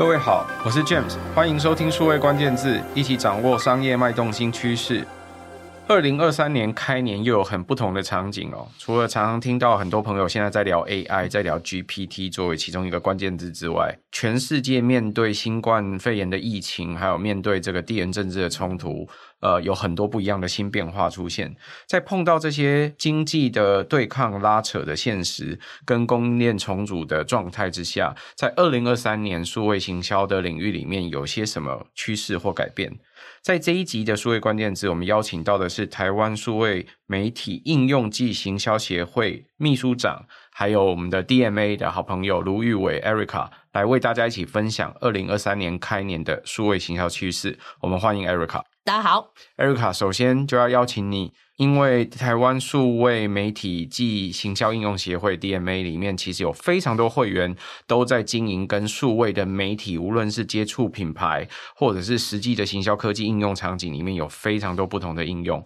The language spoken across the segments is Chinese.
各位好，我是 James，欢迎收听数位关键字，一起掌握商业脉动新趋势。二零二三年开年又有很不同的场景哦。除了常常听到很多朋友现在在聊 AI，在聊 GPT 作为其中一个关键字之外，全世界面对新冠肺炎的疫情，还有面对这个地缘政治的冲突，呃，有很多不一样的新变化出现。在碰到这些经济的对抗拉扯的现实，跟供应链重组的状态之下，在二零二三年数位行销的领域里面，有些什么趋势或改变？在这一集的数位关键字，我们邀请到的是台湾数位媒体应用暨行销协会秘书长，还有我们的 DMA 的好朋友卢玉伟 Erica，来为大家一起分享二零二三年开年的数位行销趋势。我们欢迎 Erica。大家好，Erica，首先就要邀请你。因为台湾数位媒体暨行销应用协会 DMA 里面，其实有非常多会员都在经营跟数位的媒体，无论是接触品牌，或者是实际的行销科技应用场景里面，有非常多不同的应用。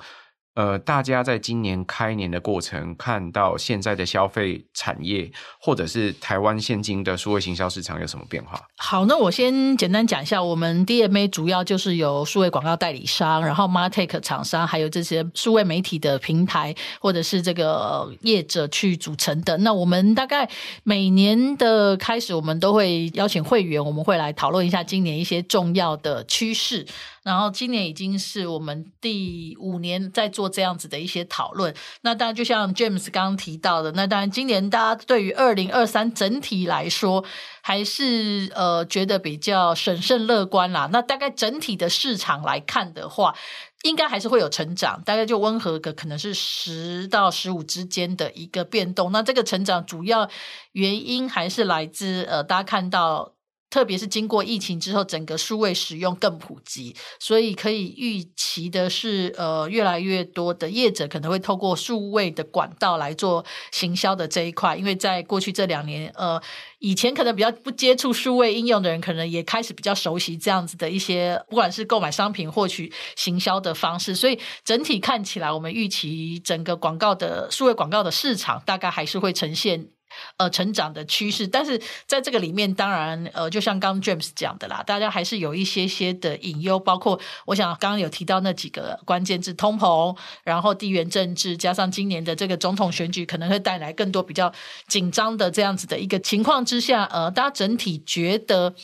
呃，大家在今年开年的过程，看到现在的消费产业，或者是台湾现今的数位行销市场有什么变化？好，那我先简单讲一下，我们 DMA 主要就是由数位广告代理商，然后 MarTech 厂商，还有这些数位媒体的平台，或者是这个业者去组成的。那我们大概每年的开始，我们都会邀请会员，我们会来讨论一下今年一些重要的趋势。然后今年已经是我们第五年在做这样子的一些讨论。那当然，就像 James 刚刚提到的，那当然今年大家对于二零二三整体来说，还是呃觉得比较审慎乐观啦。那大概整体的市场来看的话，应该还是会有成长，大概就温和个可能是十到十五之间的一个变动。那这个成长主要原因还是来自呃大家看到。特别是经过疫情之后，整个数位使用更普及，所以可以预期的是，呃，越来越多的业者可能会透过数位的管道来做行销的这一块。因为在过去这两年，呃，以前可能比较不接触数位应用的人，可能也开始比较熟悉这样子的一些，不管是购买商品、获取行销的方式。所以整体看起来，我们预期整个广告的数位广告的市场大概还是会呈现。呃，成长的趋势，但是在这个里面，当然，呃，就像刚 James 讲的啦，大家还是有一些些的隐忧，包括我想刚刚有提到那几个关键字：通膨，然后地缘政治，加上今年的这个总统选举，可能会带来更多比较紧张的这样子的一个情况之下，呃，大家整体觉得。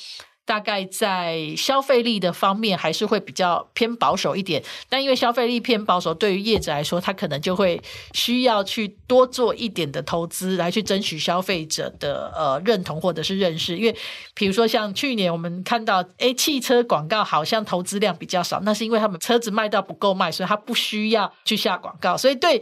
大概在消费力的方面还是会比较偏保守一点，但因为消费力偏保守，对于业者来说，他可能就会需要去多做一点的投资，来去争取消费者的呃认同或者是认识。因为比如说像去年我们看到，诶，汽车广告好像投资量比较少，那是因为他们车子卖到不够卖，所以他不需要去下广告，所以对。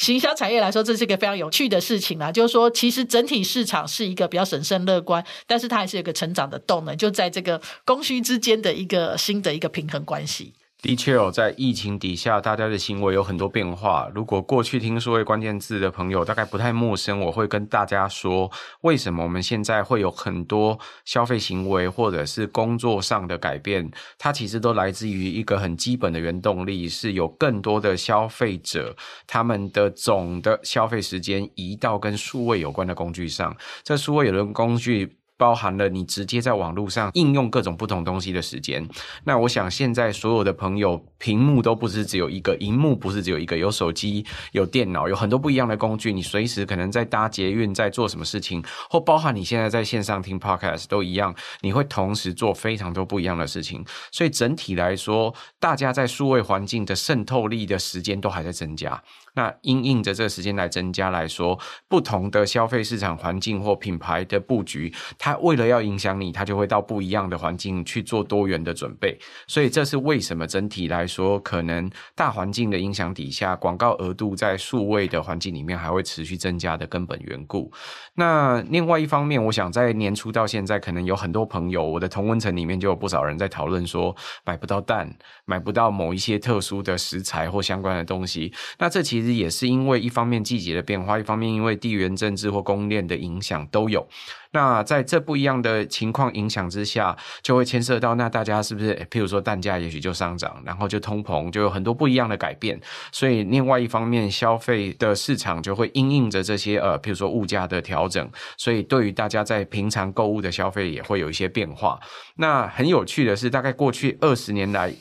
行销产业来说，这是一个非常有趣的事情啦。就是说，其实整体市场是一个比较审慎乐观，但是它还是有个成长的动能，就在这个供需之间的一个新的一个平衡关系。的确哦，在疫情底下，大家的行为有很多变化。如果过去听数位关键字的朋友大概不太陌生，我会跟大家说，为什么我们现在会有很多消费行为或者是工作上的改变，它其实都来自于一个很基本的原动力，是有更多的消费者，他们的总的消费时间移到跟数位有关的工具上。这数位有的工具。包含了你直接在网络上应用各种不同东西的时间。那我想现在所有的朋友，屏幕都不是只有一个，荧幕不是只有一个，有手机、有电脑，有很多不一样的工具。你随时可能在搭捷运，在做什么事情，或包含你现在在线上听 Podcast 都一样，你会同时做非常多不一样的事情。所以整体来说，大家在数位环境的渗透力的时间都还在增加。那因应着这个时间来增加来说，不同的消费市场环境或品牌的布局，它为了要影响你，它就会到不一样的环境去做多元的准备。所以这是为什么整体来说，可能大环境的影响底下，广告额度在数位的环境里面还会持续增加的根本缘故。那另外一方面，我想在年初到现在，可能有很多朋友，我的同温层里面就有不少人在讨论说，买不到蛋，买不到某一些特殊的食材或相关的东西。那这其其实也是因为一方面季节的变化，一方面因为地缘政治或供应链的影响都有。那在这不一样的情况影响之下，就会牵涉到那大家是不是，譬如说蛋价也许就上涨，然后就通膨，就有很多不一样的改变。所以另外一方面，消费的市场就会因应着这些呃，譬如说物价的调整，所以对于大家在平常购物的消费也会有一些变化。那很有趣的是，大概过去二十年来。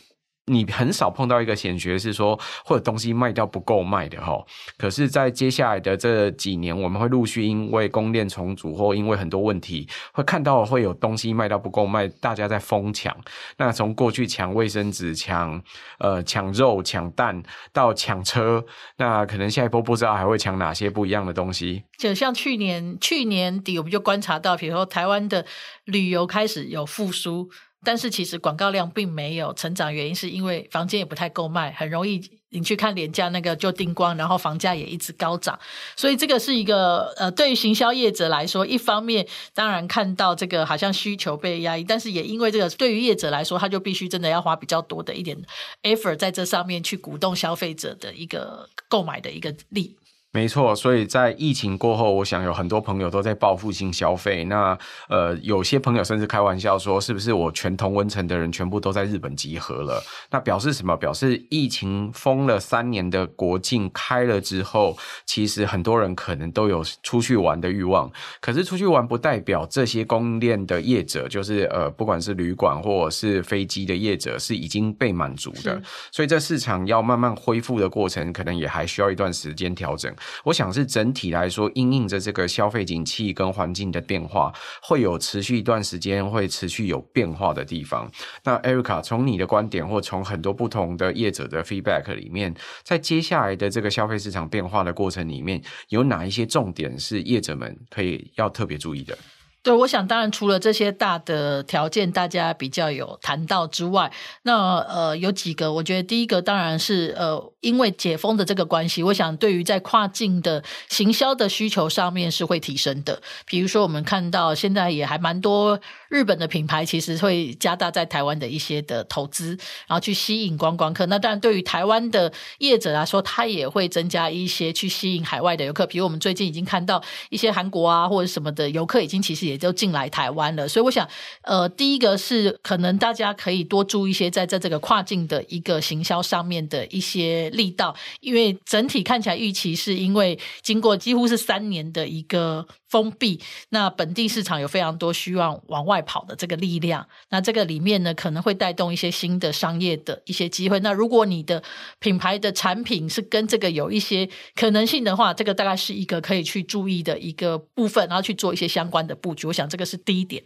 你很少碰到一个险学是说，或者东西卖掉不够卖的哈。可是，在接下来的这几年，我们会陆续因为供链重组或因为很多问题，会看到会有东西卖到不够卖，大家在疯抢。那从过去抢卫生纸、抢呃抢肉、抢蛋到抢车，那可能下一波不知道还会抢哪些不一样的东西。就像去年去年底，我们就观察到，比如说台湾的旅游开始有复苏。但是其实广告量并没有成长，原因是因为房间也不太够卖，很容易你去看廉价那个就订光，然后房价也一直高涨，所以这个是一个呃，对于行销业者来说，一方面当然看到这个好像需求被压抑，但是也因为这个对于业者来说，他就必须真的要花比较多的一点 effort 在这上面去鼓动消费者的一个购买的一个力。没错，所以在疫情过后，我想有很多朋友都在报复性消费。那呃，有些朋友甚至开玩笑说，是不是我全同温层的人全部都在日本集合了？那表示什么？表示疫情封了三年的国境开了之后，其实很多人可能都有出去玩的欲望。可是出去玩不代表这些供应链的业者，就是呃，不管是旅馆或者是飞机的业者，是已经被满足的。所以这市场要慢慢恢复的过程，可能也还需要一段时间调整。我想是整体来说，因应着这个消费景气跟环境的变化，会有持续一段时间会持续有变化的地方。那 Erica 从你的观点，或从很多不同的业者的 feedback 里面，在接下来的这个消费市场变化的过程里面，有哪一些重点是业者们可以要特别注意的？对，我想当然除了这些大的条件，大家比较有谈到之外，那呃有几个，我觉得第一个当然是呃因为解封的这个关系，我想对于在跨境的行销的需求上面是会提升的。比如说我们看到现在也还蛮多日本的品牌，其实会加大在台湾的一些的投资，然后去吸引观光客。那当然对于台湾的业者来说，他也会增加一些去吸引海外的游客。比如我们最近已经看到一些韩国啊或者什么的游客，已经其实。也就进来台湾了，所以我想，呃，第一个是可能大家可以多注意一些在在这个跨境的一个行销上面的一些力道，因为整体看起来预期是因为经过几乎是三年的一个封闭，那本地市场有非常多需要往外跑的这个力量，那这个里面呢可能会带动一些新的商业的一些机会。那如果你的品牌的产品是跟这个有一些可能性的话，这个大概是一个可以去注意的一个部分，然后去做一些相关的布。我想这个是第一点。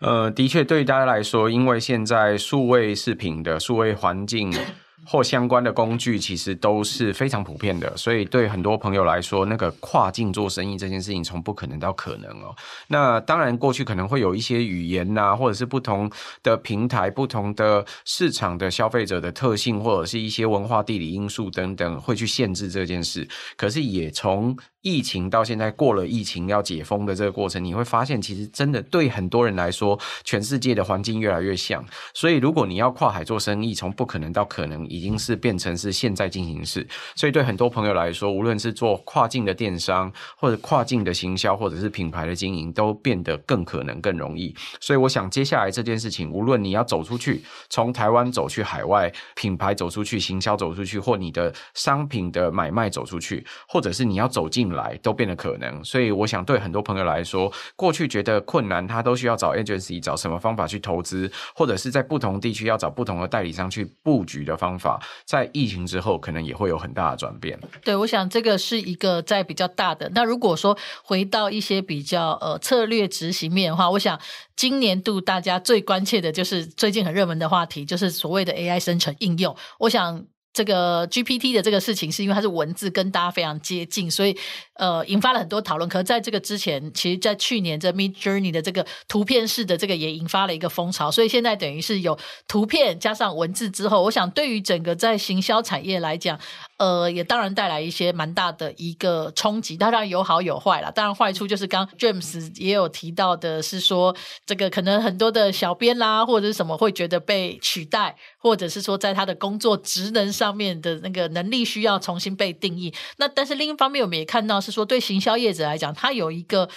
呃，的确，对于大家来说，因为现在数位视频的数位环境。或相关的工具其实都是非常普遍的，所以对很多朋友来说，那个跨境做生意这件事情从不可能到可能哦。那当然，过去可能会有一些语言呐，或者是不同的平台、不同的市场的消费者的特性，或者是一些文化地理因素等等，会去限制这件事。可是也从疫情到现在过了疫情要解封的这个过程，你会发现，其实真的对很多人来说，全世界的环境越来越像。所以，如果你要跨海做生意，从不可能到可能，已经是变成是现在进行式。所以，对很多朋友来说，无论是做跨境的电商，或者跨境的行销，或者是品牌的经营，都变得更可能、更容易。所以，我想接下来这件事情，无论你要走出去，从台湾走去海外，品牌走出去，行销走出去，或你的商品的买卖走出去，或者是你要走进来都变得可能，所以我想对很多朋友来说，过去觉得困难，他都需要找 agency，找什么方法去投资，或者是在不同地区要找不同的代理商去布局的方法，在疫情之后可能也会有很大的转变。对，我想这个是一个在比较大的。那如果说回到一些比较呃策略执行面的话，我想今年度大家最关切的就是最近很热门的话题，就是所谓的 AI 生成应用。我想。这个 GPT 的这个事情，是因为它是文字跟大家非常接近，所以呃引发了很多讨论。可是在这个之前，其实，在去年这 Midjourney 的这个图片式的这个也引发了一个风潮，所以现在等于是有图片加上文字之后，我想对于整个在行销产业来讲，呃，也当然带来一些蛮大的一个冲击。当然有好有坏啦，当然坏处就是刚 James 也有提到的是说，这个可能很多的小编啦或者是什么会觉得被取代，或者是说在他的工作职能上面的那个能力需要重新被定义。那但是另一方面，我们也看到是说，对行销业者来讲，他有一个。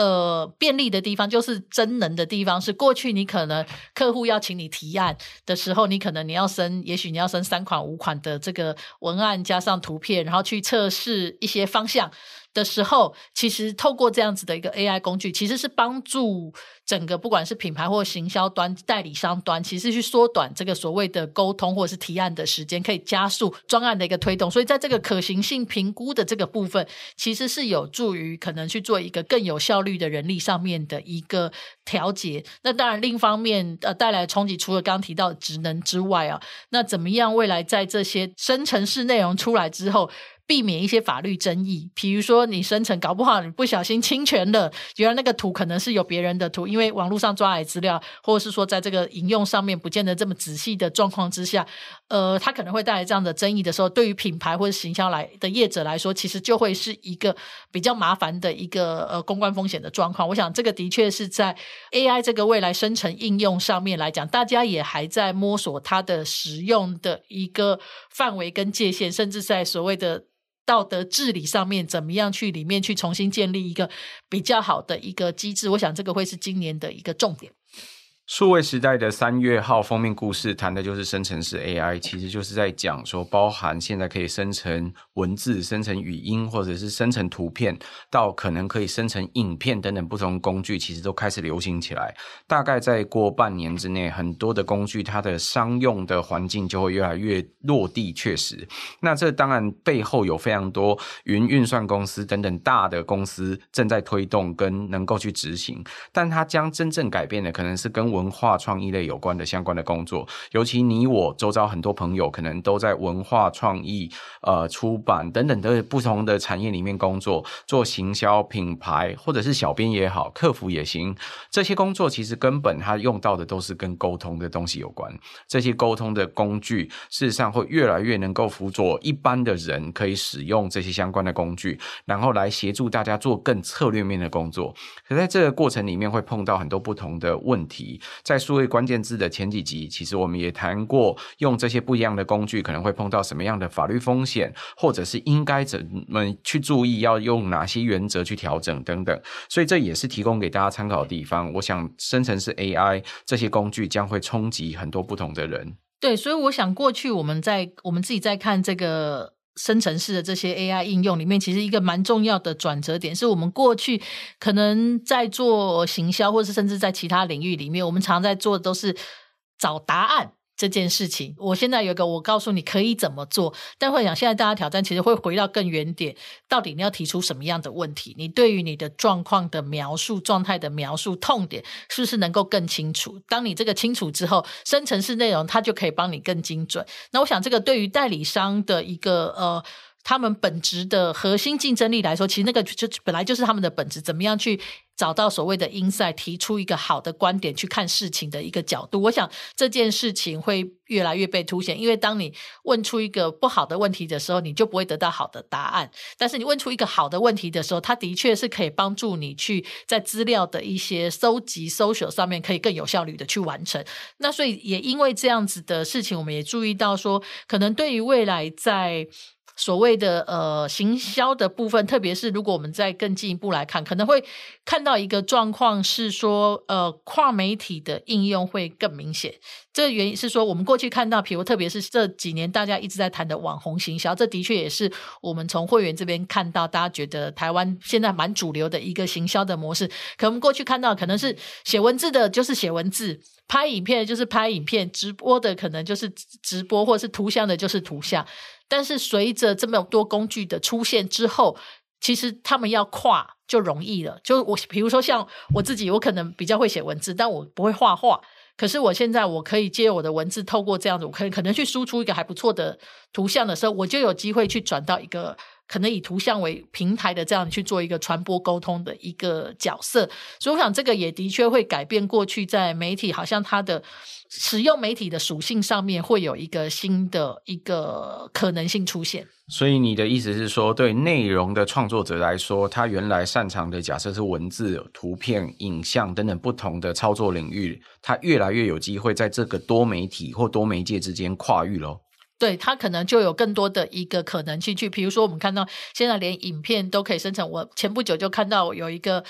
呃，便利的地方就是真能的地方，是过去你可能客户要请你提案的时候，你可能你要升，也许你要升三款五款的这个文案加上图片，然后去测试一些方向。的时候，其实透过这样子的一个 AI 工具，其实是帮助整个不管是品牌或行销端、代理商端，其实去缩短这个所谓的沟通或者是提案的时间，可以加速专案的一个推动。所以在这个可行性评估的这个部分，其实是有助于可能去做一个更有效率的人力上面的一个调节。那当然，另一方面呃带来的冲击，除了刚刚提到的职能之外啊，那怎么样未来在这些生成式内容出来之后，避免一些法律争议，比如说你生成搞不好你不小心侵权了，原来那个图可能是有别人的图，因为网络上抓来资料，或者是说在这个引用上面不见得这么仔细的状况之下，呃，它可能会带来这样的争议的时候，对于品牌或者行销来的业者来说，其实就会是一个比较麻烦的一个呃公关风险的状况。我想这个的确是在 AI 这个未来生成应用上面来讲，大家也还在摸索它的使用的一个范围跟界限，甚至在所谓的。道德治理上面怎么样去里面去重新建立一个比较好的一个机制？我想这个会是今年的一个重点。数位时代的三月号封面故事谈的就是生成式 AI，其实就是在讲说，包含现在可以生成文字、生成语音，或者是生成图片，到可能可以生成影片等等不同工具，其实都开始流行起来。大概再过半年之内，很多的工具它的商用的环境就会越来越落地确实。那这当然背后有非常多云运算公司等等大的公司正在推动跟能够去执行，但它将真正改变的可能是跟文文化创意类有关的相关的工作，尤其你我周遭很多朋友可能都在文化创意、呃出版等等的不同的产业里面工作，做行销、品牌或者是小编也好，客服也行。这些工作其实根本他用到的都是跟沟通的东西有关。这些沟通的工具，事实上会越来越能够辅佐一般的人可以使用这些相关的工具，然后来协助大家做更策略面的工作。可在这个过程里面会碰到很多不同的问题。在数位关键字的前几集，其实我们也谈过，用这些不一样的工具可能会碰到什么样的法律风险，或者是应该怎么去注意，要用哪些原则去调整等等。所以这也是提供给大家参考的地方。我想，生成式 AI 这些工具将会冲击很多不同的人。对，所以我想过去我们在我们自己在看这个。生成式的这些 AI 应用里面，其实一个蛮重要的转折点，是我们过去可能在做行销，或是甚至在其他领域里面，我们常在做的都是找答案。这件事情，我现在有个，我告诉你可以怎么做。但会想，现在大家挑战其实会回到更原点，到底你要提出什么样的问题？你对于你的状况的描述、状态的描述、痛点，是不是能够更清楚？当你这个清楚之后，生成式内容它就可以帮你更精准。那我想，这个对于代理商的一个呃。他们本质的核心竞争力来说，其实那个就本来就是他们的本质。怎么样去找到所谓的 in 赛提出一个好的观点去看事情的一个角度？我想这件事情会越来越被凸显。因为当你问出一个不好的问题的时候，你就不会得到好的答案。但是你问出一个好的问题的时候，它的确是可以帮助你去在资料的一些搜集、搜索上面可以更有效率的去完成。那所以也因为这样子的事情，我们也注意到说，可能对于未来在所谓的呃行销的部分，特别是如果我们再更进一步来看，可能会看到一个状况是说，呃，跨媒体的应用会更明显。这个原因是说，我们过去看到，比如特别是这几年大家一直在谈的网红行销，这的确也是我们从会员这边看到，大家觉得台湾现在蛮主流的一个行销的模式。可我们过去看到，可能是写文字的，就是写文字；拍影片就是拍影片；直播的可能就是直播，或是图像的，就是图像。但是随着这么多工具的出现之后，其实他们要跨就容易了。就我比如说像我自己，我可能比较会写文字，但我不会画画。可是我现在我可以借我的文字，透过这样子，我可可能去输出一个还不错的图像的时候，我就有机会去转到一个可能以图像为平台的这样去做一个传播沟通的一个角色，所以我想这个也的确会改变过去在媒体好像它的使用媒体的属性上面会有一个新的一个可能性出现。所以你的意思是说，对内容的创作者来说，他原来擅长的假设是文字、图片、影像等等不同的操作领域，他越来越有机会在这个多媒体或多媒介之间跨域喽。对，他可能就有更多的一个可能性去，比如说我们看到现在连影片都可以生成。我前不久就看到有一个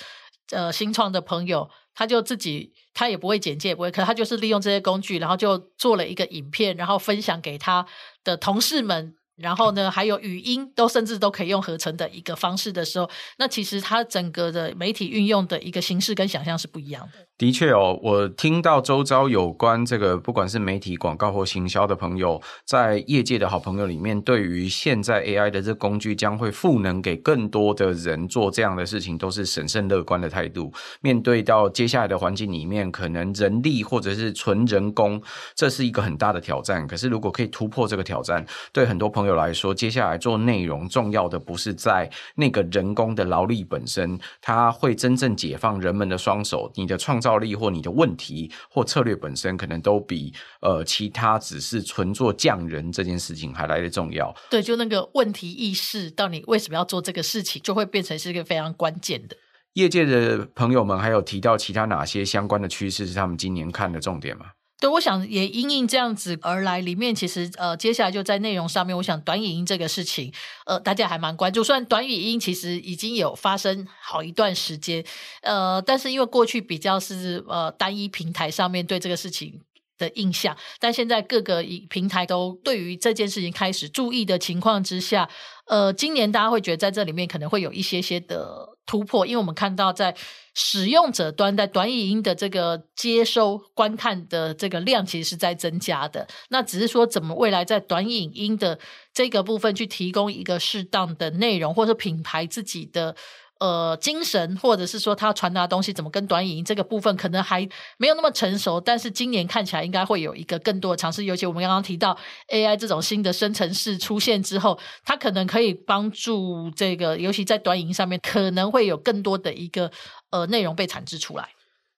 呃新创的朋友，他就自己他也不会剪接，也不会，可他就是利用这些工具，然后就做了一个影片，然后分享给他的同事们。然后呢，还有语音都甚至都可以用合成的一个方式的时候，那其实它整个的媒体运用的一个形式跟想象是不一样的。的确哦，我听到周遭有关这个不管是媒体广告或行销的朋友，在业界的好朋友里面，对于现在 AI 的这工具将会赋能给更多的人做这样的事情，都是审慎乐观的态度。面对到接下来的环境里面，可能人力或者是纯人工，这是一个很大的挑战。可是如果可以突破这个挑战，对很多朋友来说，接下来做内容重要的不是在那个人工的劳力本身，它会真正解放人们的双手。你的创造力或你的问题或策略本身，可能都比呃其他只是纯做匠人这件事情还来的重要。对，就那个问题意识，到你为什么要做这个事情，就会变成是一个非常关键的。业界的朋友们还有提到其他哪些相关的趋势是他们今年看的重点吗？对，我想也因应这样子而来，里面其实呃，接下来就在内容上面，我想短影音这个事情，呃，大家还蛮关注。虽然短语音其实已经有发生好一段时间，呃，但是因为过去比较是呃单一平台上面对这个事情的印象，但现在各个平台都对于这件事情开始注意的情况之下，呃，今年大家会觉得在这里面可能会有一些些的突破，因为我们看到在。使用者端在短影音的这个接收观看的这个量，其实是在增加的。那只是说，怎么未来在短影音的这个部分去提供一个适当的内容，或者品牌自己的。呃，精神或者是说他传达的东西怎么跟短影音这个部分可能还没有那么成熟，但是今年看起来应该会有一个更多的尝试。尤其我们刚刚提到 AI 这种新的生成式出现之后，它可能可以帮助这个，尤其在短影音上面可能会有更多的一个呃内容被产制出来。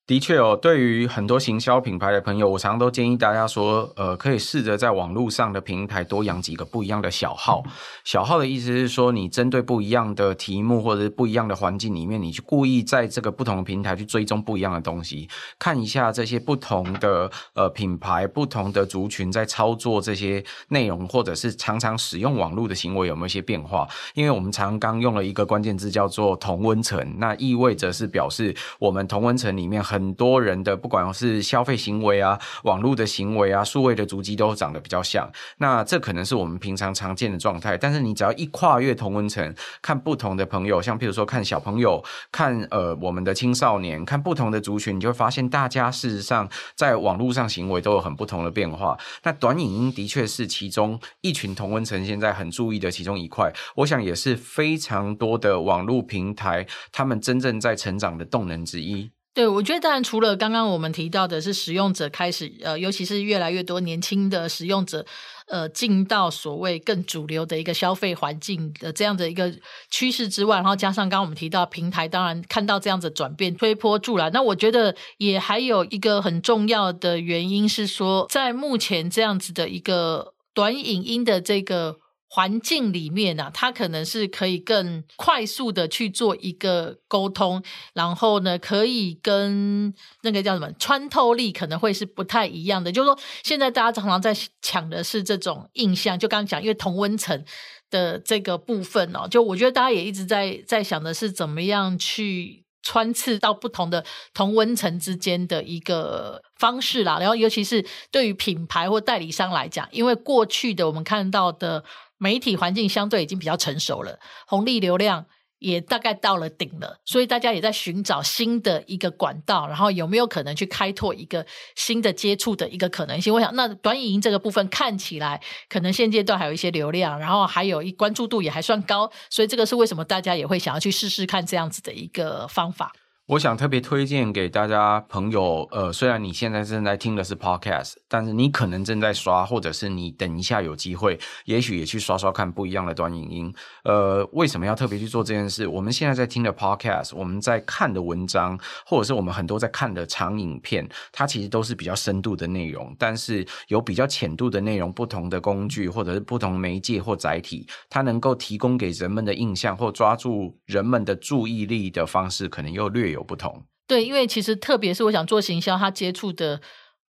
的确哦，对于很多行销品牌的朋友，我常常都建议大家说，呃，可以试着在网络上的平台多养几个不一样的小号。小号的意思是说，你针对不一样的题目或者是不一样的环境里面，你去故意在这个不同的平台去追踪不一样的东西，看一下这些不同的呃品牌、不同的族群在操作这些内容，或者是常常使用网络的行为有没有一些变化。因为我们常刚用了一个关键字叫做同温层，那意味着是表示我们同温层里面。很多人的不管是消费行为啊、网络的行为啊、数位的足迹都长得比较像，那这可能是我们平常常见的状态。但是你只要一跨越同温层，看不同的朋友，像譬如说看小朋友、看呃我们的青少年、看不同的族群，你就会发现大家事实上在网络上行为都有很不同的变化。那短影音的确是其中一群同温层现在很注意的其中一块，我想也是非常多的网络平台他们真正在成长的动能之一。对，我觉得当然除了刚刚我们提到的是使用者开始，呃，尤其是越来越多年轻的使用者，呃，进到所谓更主流的一个消费环境的这样的一个趋势之外，然后加上刚刚我们提到平台，当然看到这样子转变推波助澜。那我觉得也还有一个很重要的原因是说，在目前这样子的一个短影音的这个。环境里面啊，它可能是可以更快速的去做一个沟通，然后呢，可以跟那个叫什么穿透力可能会是不太一样的。就是说，现在大家常常在抢的是这种印象，就刚刚讲，因为同温层的这个部分哦，就我觉得大家也一直在在想的是怎么样去穿刺到不同的同温层之间的一个方式啦。然后，尤其是对于品牌或代理商来讲，因为过去的我们看到的。媒体环境相对已经比较成熟了，红利流量也大概到了顶了，所以大家也在寻找新的一个管道，然后有没有可能去开拓一个新的接触的一个可能性？我想，那短影音这个部分看起来可能现阶段还有一些流量，然后还有一关注度也还算高，所以这个是为什么大家也会想要去试试看这样子的一个方法。我想特别推荐给大家朋友，呃，虽然你现在正在听的是 Podcast，但是你可能正在刷，或者是你等一下有机会，也许也去刷刷看不一样的短影音。呃，为什么要特别去做这件事？我们现在在听的 Podcast，我们在看的文章，或者是我们很多在看的长影片，它其实都是比较深度的内容，但是有比较浅度的内容，不同的工具或者是不同媒介或载体，它能够提供给人们的印象或抓住人们的注意力的方式，可能又略有不同。对，因为其实特别是我想做行销，他接触的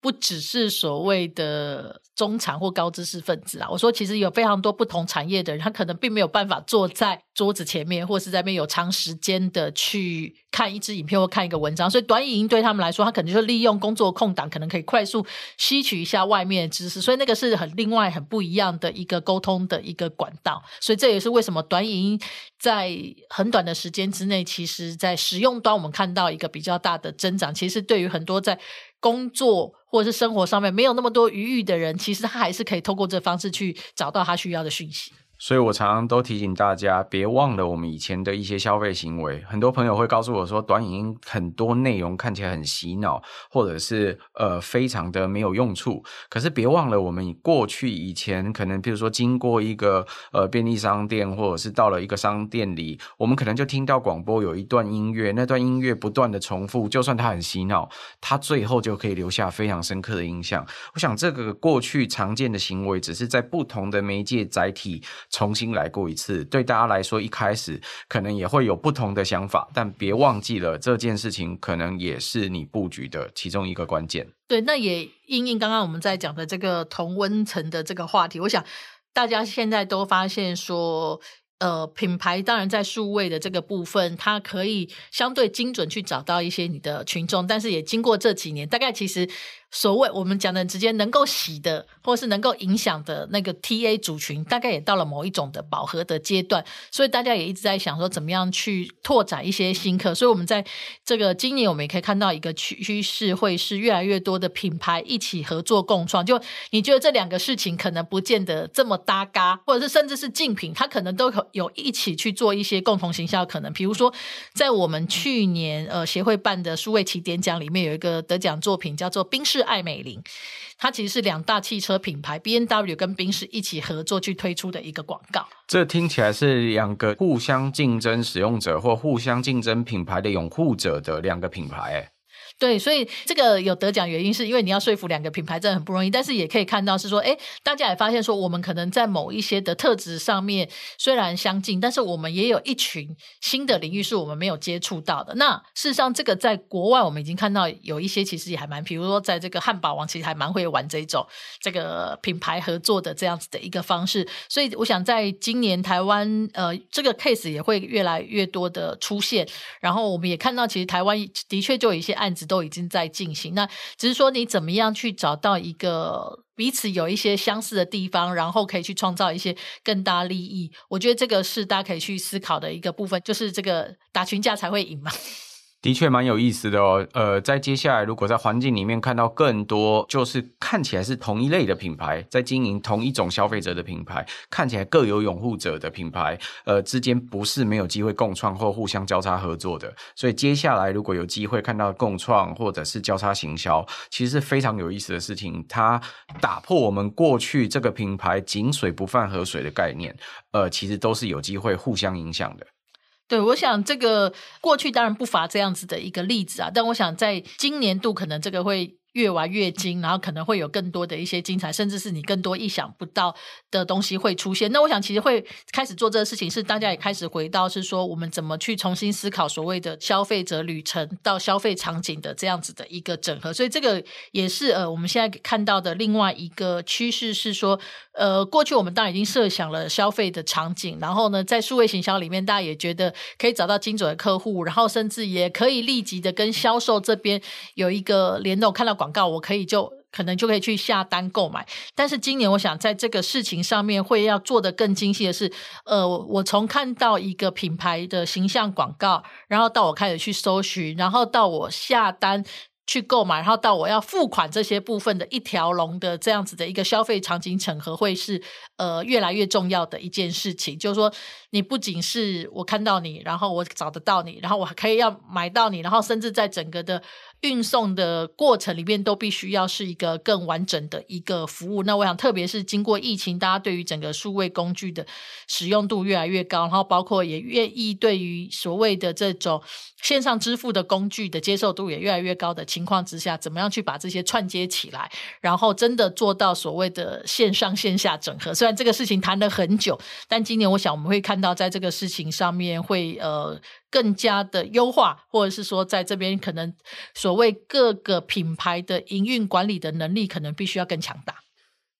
不只是所谓的中产或高知识分子啊。我说，其实有非常多不同产业的人，他可能并没有办法坐在桌子前面，或是在那边有长时间的去看一支影片或看一个文章。所以短影音对他们来说，他可能就利用工作空档，可能可以快速吸取一下外面的知识。所以那个是很另外很不一样的一个沟通的一个管道。所以这也是为什么短影音在很短的时间之内，其实在使用端我们看到一个比较大的增长。其实对于很多在工作或者是生活上面没有那么多余裕的人，其实他还是可以透过这方式去找到他需要的讯息。所以我常常都提醒大家，别忘了我们以前的一些消费行为。很多朋友会告诉我说，短影音很多内容看起来很洗脑，或者是呃非常的没有用处。可是别忘了，我们过去以前可能，比如说经过一个呃便利商店，或者是到了一个商店里，我们可能就听到广播有一段音乐，那段音乐不断的重复，就算它很洗脑，它最后就可以留下非常深刻的印象。我想这个过去常见的行为，只是在不同的媒介载体。重新来过一次，对大家来说，一开始可能也会有不同的想法，但别忘记了这件事情，可能也是你布局的其中一个关键。对，那也因应刚刚我们在讲的这个同温层的这个话题，我想大家现在都发现说，呃，品牌当然在数位的这个部分，它可以相对精准去找到一些你的群众，但是也经过这几年，大概其实。所谓我们讲的直接能够洗的，或是能够影响的那个 TA 族群，大概也到了某一种的饱和的阶段，所以大家也一直在想说，怎么样去拓展一些新客。所以，我们在这个今年，我们也可以看到一个趋趋势，会是越来越多的品牌一起合作共创。就你觉得这两个事情可能不见得这么搭嘎，或者是甚至是竞品，它可能都有有一起去做一些共同行销可能。比如说，在我们去年呃协会办的数位起点奖里面，有一个得奖作品叫做宾士。爱美林，它其实是两大汽车品牌 BMW 跟宾士一起合作去推出的一个广告。这听起来是两个互相竞争使用者或互相竞争品牌的拥护者的两个品牌，诶对，所以这个有得奖原因是因为你要说服两个品牌真的很不容易，但是也可以看到是说，哎，大家也发现说，我们可能在某一些的特质上面虽然相近，但是我们也有一群新的领域是我们没有接触到的。那事实上，这个在国外我们已经看到有一些其实也还蛮，比如说在这个汉堡王其实还蛮会玩这种这个品牌合作的这样子的一个方式。所以我想在今年台湾，呃，这个 case 也会越来越多的出现。然后我们也看到，其实台湾的确就有一些案子。都已经在进行，那只是说你怎么样去找到一个彼此有一些相似的地方，然后可以去创造一些更大利益。我觉得这个是大家可以去思考的一个部分，就是这个打群架才会赢嘛。的确蛮有意思的哦，呃，在接下来如果在环境里面看到更多，就是看起来是同一类的品牌，在经营同一种消费者的品牌，看起来各有拥护者的品牌，呃，之间不是没有机会共创或互相交叉合作的。所以接下来如果有机会看到共创或者是交叉行销，其实是非常有意思的事情。它打破我们过去这个品牌井水不犯河水的概念，呃，其实都是有机会互相影响的。对，我想这个过去当然不乏这样子的一个例子啊，但我想在今年度可能这个会。越玩越精，然后可能会有更多的一些精彩，甚至是你更多意想不到的东西会出现。那我想，其实会开始做这个事情，是大家也开始回到是说，我们怎么去重新思考所谓的消费者旅程到消费场景的这样子的一个整合。所以，这个也是呃，我们现在看到的另外一个趋势是说，呃，过去我们当然已经设想了消费的场景，然后呢，在数位行销里面，大家也觉得可以找到精准的客户，然后甚至也可以立即的跟销售这边有一个联动，看到。广告我可以就可能就可以去下单购买，但是今年我想在这个事情上面会要做的更精细的是，呃，我从看到一个品牌的形象广告，然后到我开始去搜寻，然后到我下单去购买，然后到我要付款这些部分的一条龙的这样子的一个消费场景整合，会是呃越来越重要的一件事情。就是说，你不仅是我看到你，然后我找得到你，然后我可以要买到你，然后甚至在整个的。运送的过程里面都必须要是一个更完整的一个服务。那我想，特别是经过疫情，大家对于整个数位工具的使用度越来越高，然后包括也愿意对于所谓的这种线上支付的工具的接受度也越来越高的情况之下，怎么样去把这些串接起来，然后真的做到所谓的线上线下整合？虽然这个事情谈了很久，但今年我想我们会看到，在这个事情上面会呃。更加的优化，或者是说，在这边可能所谓各个品牌的营运管理的能力，可能必须要更强大。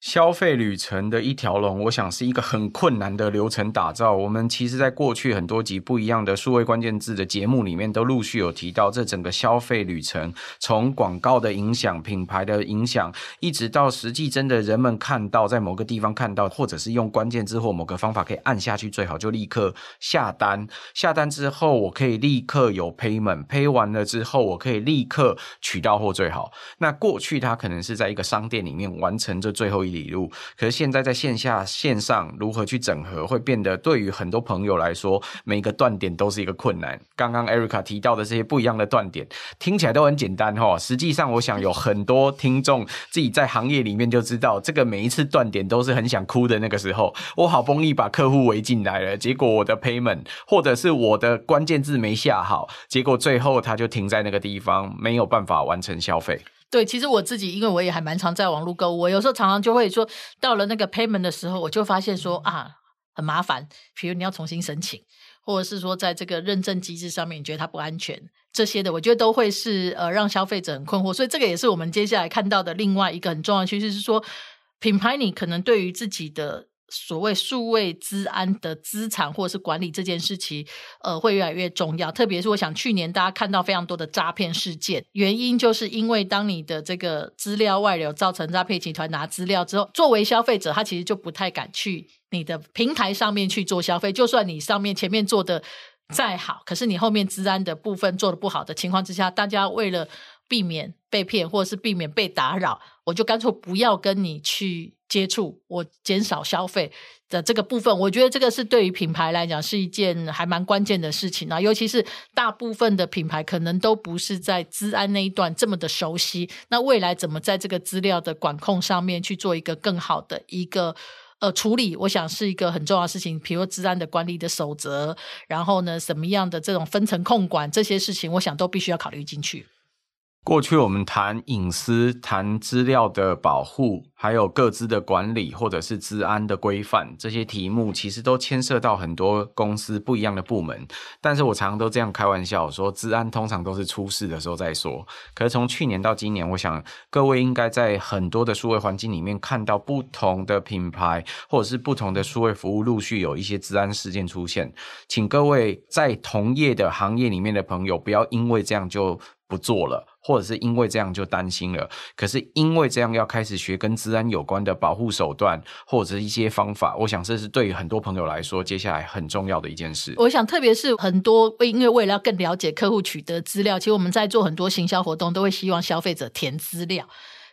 消费旅程的一条龙，我想是一个很困难的流程打造。我们其实在过去很多集不一样的数位关键字的节目里面，都陆续有提到这整个消费旅程，从广告的影响、品牌的影响，一直到实际真的人们看到在某个地方看到，或者是用关键字或某个方法可以按下去，最好就立刻下单。下单之后，我可以立刻有 payment，pay 完了之后，我可以立刻取到货最好。那过去它可能是在一个商店里面完成这最后一。理路，可是现在在线下线上如何去整合，会变得对于很多朋友来说，每一个断点都是一个困难。刚刚 Erica 提到的这些不一样的断点，听起来都很简单哈，实际上我想有很多听众自己在行业里面就知道，这个每一次断点都是很想哭的那个时候。我好不容易把客户围进来了，结果我的 payment 或者是我的关键字没下好，结果最后他就停在那个地方，没有办法完成消费。对，其实我自己，因为我也还蛮常在网络购物，我有时候常常就会说，到了那个 payment 的时候，我就发现说啊，很麻烦，比如你要重新申请，或者是说在这个认证机制上面，你觉得它不安全，这些的，我觉得都会是呃让消费者很困惑。所以这个也是我们接下来看到的另外一个很重要的趋势，是说品牌你可能对于自己的。所谓数位资安的资产或者是管理这件事情，呃，会越来越重要。特别是我想，去年大家看到非常多的诈骗事件，原因就是因为当你的这个资料外流，造成诈骗集团拿资料之后，作为消费者，他其实就不太敢去你的平台上面去做消费。就算你上面前面做的再好，可是你后面资安的部分做的不好的情况之下，大家为了避免被骗或者是避免被打扰，我就干脆不要跟你去接触，我减少消费的这个部分。我觉得这个是对于品牌来讲是一件还蛮关键的事情啊，尤其是大部分的品牌可能都不是在资安那一段这么的熟悉。那未来怎么在这个资料的管控上面去做一个更好的一个呃处理，我想是一个很重要的事情。比如资安的管理的守则，然后呢，什么样的这种分层控管这些事情，我想都必须要考虑进去。过去我们谈隐私、谈资料的保护，还有各资的管理，或者是治安的规范，这些题目其实都牵涉到很多公司不一样的部门。但是我常常都这样开玩笑说，治安通常都是出事的时候再说。可是从去年到今年，我想各位应该在很多的数位环境里面看到不同的品牌，或者是不同的数位服务陆续有一些治安事件出现。请各位在同业的行业里面的朋友，不要因为这样就不做了。或者是因为这样就担心了，可是因为这样要开始学跟治安有关的保护手段或者一些方法，我想这是对于很多朋友来说接下来很重要的一件事。我想特别是很多因为为了要更了解客户取得资料，其实我们在做很多行销活动都会希望消费者填资料，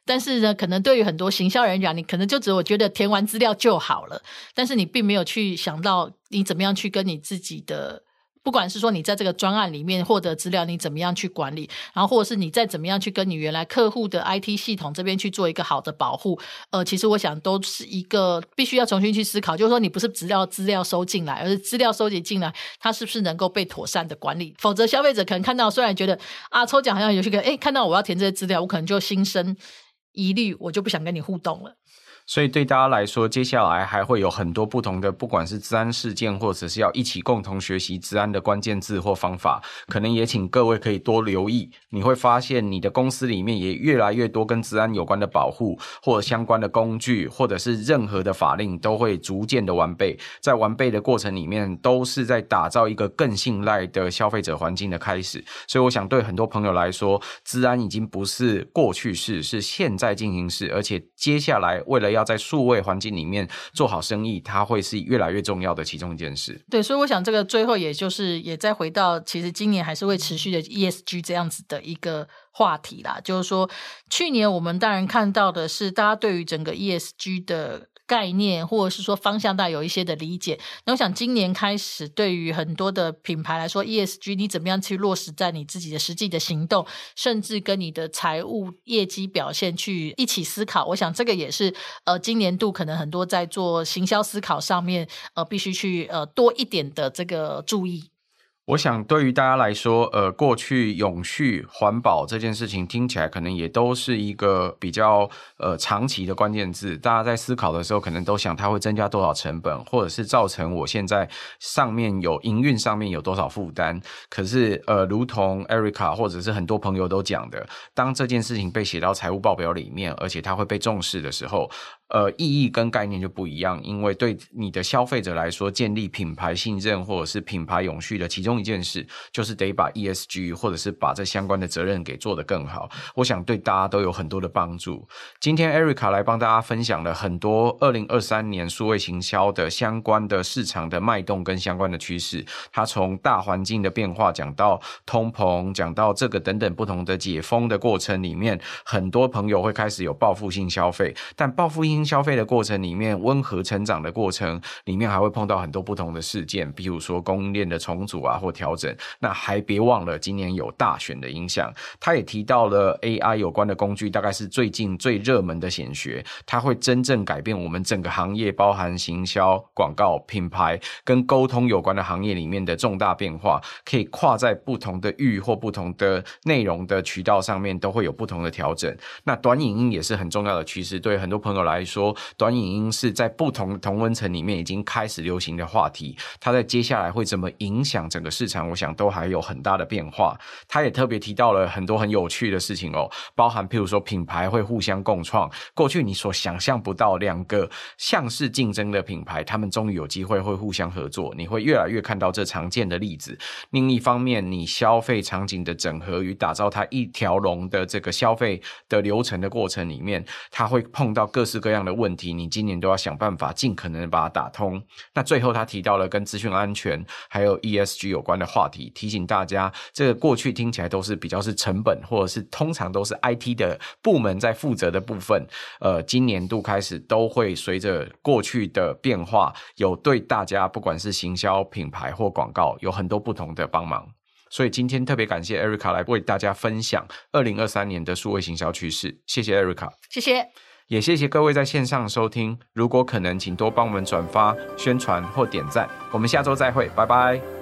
但是呢，可能对于很多行销人讲，你可能就只有觉得填完资料就好了，但是你并没有去想到你怎么样去跟你自己的。不管是说你在这个专案里面获得资料，你怎么样去管理，然后或者是你再怎么样去跟你原来客户的 IT 系统这边去做一个好的保护，呃，其实我想都是一个必须要重新去思考，就是说你不是资料资料收进来，而是资料收集进来，它是不是能够被妥善的管理？否则消费者可能看到，虽然觉得啊抽奖好像有些个，诶，看到我要填这些资料，我可能就心生疑虑，我就不想跟你互动了。所以对大家来说，接下来还会有很多不同的，不管是治安事件，或者是要一起共同学习治安的关键字或方法，可能也请各位可以多留意。你会发现，你的公司里面也越来越多跟治安有关的保护，或相关的工具，或者是任何的法令，都会逐渐的完备。在完备的过程里面，都是在打造一个更信赖的消费者环境的开始。所以，我想对很多朋友来说，治安已经不是过去式，是现在进行式，而且接下来为了要要在数位环境里面做好生意，它会是越来越重要的其中一件事。对，所以我想这个最后也就是也再回到，其实今年还是会持续的 ESG 这样子的一个话题啦。就是说，去年我们当然看到的是大家对于整个 ESG 的。概念或者是说方向，大有一些的理解。那我想今年开始，对于很多的品牌来说，ESG 你怎么样去落实在你自己的实际的行动，甚至跟你的财务业绩表现去一起思考。我想这个也是呃，今年度可能很多在做行销思考上面，呃，必须去呃多一点的这个注意。我想，对于大家来说，呃，过去永续环保这件事情听起来可能也都是一个比较呃长期的关键字。大家在思考的时候，可能都想它会增加多少成本，或者是造成我现在上面有营运上面有多少负担。可是，呃，如同 Erica 或者是很多朋友都讲的，当这件事情被写到财务报表里面，而且它会被重视的时候，呃，意义跟概念就不一样，因为对你的消费者来说，建立品牌信任或者是品牌永续的其中一件事，就是得把 ESG 或者是把这相关的责任给做得更好。我想对大家都有很多的帮助。今天 Erica 来帮大家分享了很多二零二三年数位行销的相关的市场的脉动跟相关的趋势。他从大环境的变化讲到通膨，讲到这个等等不同的解封的过程里面，很多朋友会开始有报复性消费，但报复性消费的过程里面，温和成长的过程里面，还会碰到很多不同的事件，比如说供应链的重组啊或调整。那还别忘了今年有大选的影响。他也提到了 AI 有关的工具，大概是最近最热门的显学，它会真正改变我们整个行业，包含行销、广告、品牌跟沟通有关的行业里面的重大变化，可以跨在不同的域或不同的内容的渠道上面，都会有不同的调整。那短影音也是很重要的趋势，对很多朋友来说。短影音是在不同同温层里面已经开始流行的话题，它在接下来会怎么影响整个市场？我想都还有很大的变化。他也特别提到了很多很有趣的事情哦，包含譬如说品牌会互相共创，过去你所想象不到两个像是竞争的品牌，他们终于有机会会互相合作，你会越来越看到这常见的例子。另一方面，你消费场景的整合与打造它一条龙的这个消费的流程的过程里面，它会碰到各式各样。这样的问题，你今年都要想办法尽可能把它打通。那最后他提到了跟资讯安全还有 ESG 有关的话题，提醒大家，这个过去听起来都是比较是成本，或者是通常都是 IT 的部门在负责的部分。呃，今年度开始都会随着过去的变化，有对大家不管是行销、品牌或广告，有很多不同的帮忙。所以今天特别感谢 Erica 来为大家分享二零二三年的数位行销趋势。谢谢 Erica，谢谢。也谢谢各位在线上收听，如果可能，请多帮我们转发、宣传或点赞。我们下周再会，拜拜。